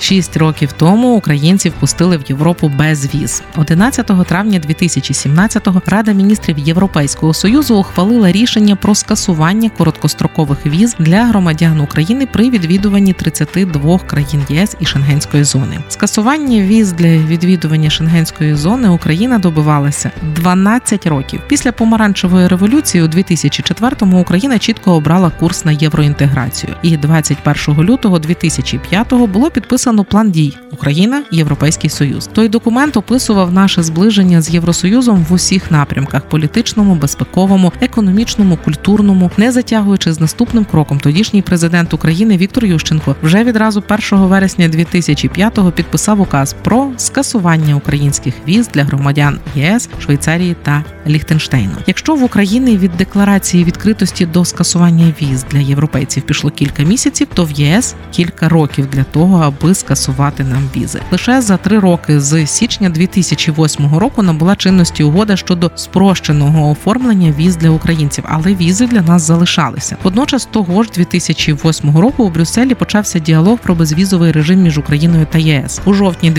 Шість років тому українців пустили в Європу без віз. 11 травня 2017-го Рада міністрів Європейського союзу ухвалила рішення про скасування короткострокових віз для громадян України при відвідуванні 32 країн ЄС і Шенгенської зони. Скасування віз для відвідування Шенгенської зони Україна добивалася 12 років. Після помаранчевої революції у 2004-му Україна чітко обрала курс на євроінтеграцію. І 21 лютого 2005-го було підписано підписано план дій Україна Європейський Союз. Той документ описував наше зближення з Євросоюзом в усіх напрямках: політичному, безпековому, економічному, культурному, не затягуючи з наступним кроком. Тодішній президент України Віктор Ющенко вже відразу 1 вересня 2005-го підписав указ про скасування українських віз для громадян ЄС, Швейцарії та Ліхтенштейну. Якщо в Україні від декларації відкритості до скасування віз для європейців пішло кілька місяців, то в ЄС кілька років для того, аби скасувати нам візи. Лише за три роки з січня 2008 року набула чинності угода щодо спрощеного оформлення віз для українців, але візи для нас залишалися. Водночас того ж 2008 року у Брюсселі почався діалог про безвізовий режим між Україною та ЄС. У жовтні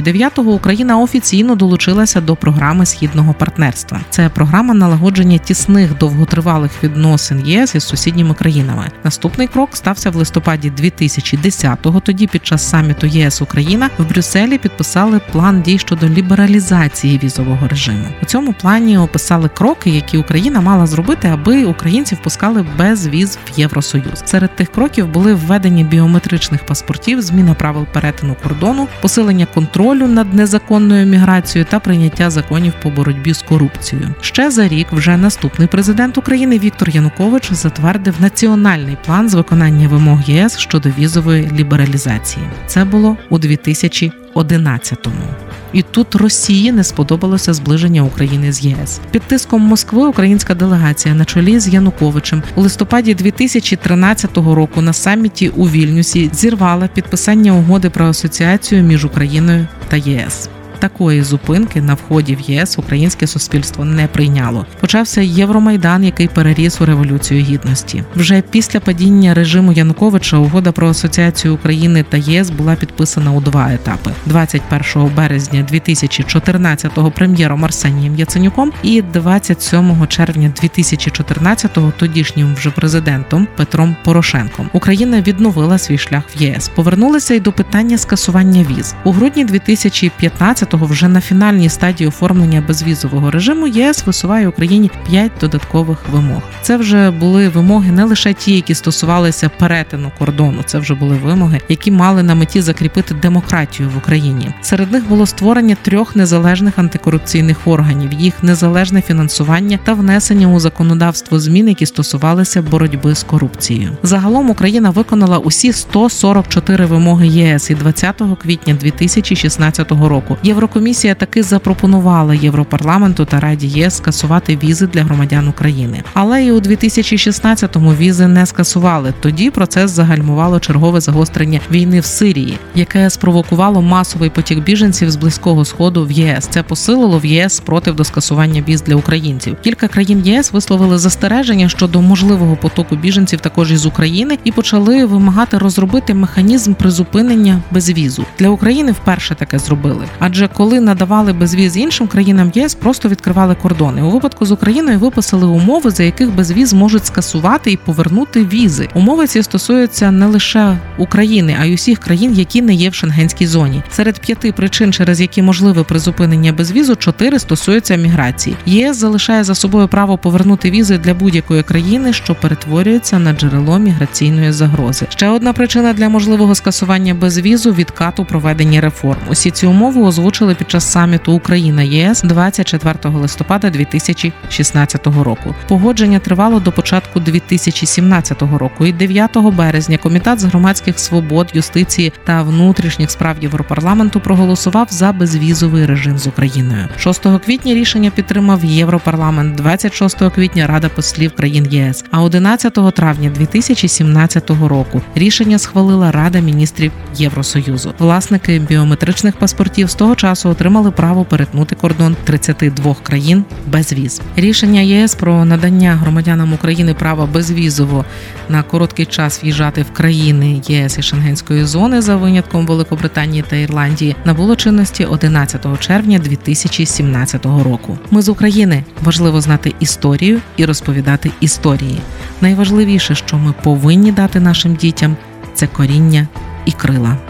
2009-го Україна офіційно долучилася до програми східного партнерства. Це програма налагодження тісних довготривалих відносин ЄС із сусідніми країнами. Наступний крок стався в листопаді 2010-го, Тоді під час саміту ЄС Україна в Брюсселі підписали план дій щодо лібералізації візового режиму. У цьому плані описали кроки, які Україна мала зробити, аби українців пускали без віз в Євросоюз. Серед тих кроків були введення біометричних паспортів, зміна правил перетину кордону, посилення контролю над незаконною міграцією та прийняття законів по боротьбі з корупцією. Ще за рік вже наступний президент України Віктор Янукович затвердив національний план з виконання вимог ЄС щодо візової лібералізації. Це було у 2011-му. І тут Росії не сподобалося зближення України з ЄС. Під тиском Москви українська делегація на чолі з Януковичем у листопаді 2013 року на саміті у Вільнюсі зірвала підписання угоди про асоціацію між Україною та ЄС. Такої зупинки на вході в ЄС українське суспільство не прийняло. Почався Євромайдан, який переріс у революцію гідності. Вже після падіння режиму Януковича угода про асоціацію України та ЄС була підписана у два етапи: 21 березня 2014-го прем'єром Арсенієм Яценюком і 27 червня 2014-го тодішнім вже президентом Петром Порошенком. Україна відновила свій шлях в ЄС. Повернулися й до питання скасування віз у грудні 2015 20 вже на фінальній стадії оформлення безвізового режиму ЄС висуває Україні п'ять додаткових вимог. Це вже були вимоги не лише ті, які стосувалися перетину кордону. Це вже були вимоги, які мали на меті закріпити демократію в Україні. Серед них було створення трьох незалежних антикорупційних органів, їх незалежне фінансування та внесення у законодавство змін, які стосувалися боротьби з корупцією. Загалом Україна виконала усі 144 вимоги ЄС і 20 квітня 2016 року. Єврокомісія таки запропонувала Європарламенту та Раді ЄС скасувати візи для громадян України. Але і у 2016-му візи не скасували. Тоді процес загальмувало чергове загострення війни в Сирії, яке спровокувало масовий потік біженців з близького сходу в ЄС. Це посилило в ЄС спротив до скасування віз для українців. Кілька країн ЄС висловили застереження щодо можливого потоку біженців також із України і почали вимагати розробити механізм призупинення безвізу для України. Вперше таке зробили. Адже коли надавали безвіз іншим країнам ЄС, просто відкривали кордони. У випадку з Україною виписали умови, за яких безвіз можуть скасувати і повернути візи. Умови ці стосуються не лише України, а й усіх країн, які не є в шенгенській зоні. Серед п'яти причин, через які можливе призупинення безвізу, чотири стосуються міграції. ЄС залишає за собою право повернути візи для будь-якої країни, що перетворюється на джерело міграційної загрози. Ще одна причина для можливого скасування безвізу відкату проведення реформ. Усі ці умови озвучені озвучили під час саміту Україна ЄС 24 листопада 2016 року. Погодження тривало до початку 2017 року. І 9 березня комітет з громадських свобод, юстиції та внутрішніх справ Європарламенту проголосував за безвізовий режим з Україною. 6 квітня рішення підтримав Європарламент, 26 квітня Рада послів країн ЄС. А 11 травня 2017 року рішення схвалила Рада міністрів Євросоюзу. Власники біометричних паспортів з того часу часу отримали право перетнути кордон 32 країн без віз. Рішення ЄС про надання громадянам України права безвізово на короткий час в'їжджати в країни ЄС і Шенгенської зони за винятком Великобританії та Ірландії набуло чинності 11 червня 2017 року. Ми з України важливо знати історію і розповідати історії. Найважливіше, що ми повинні дати нашим дітям, це коріння і крила.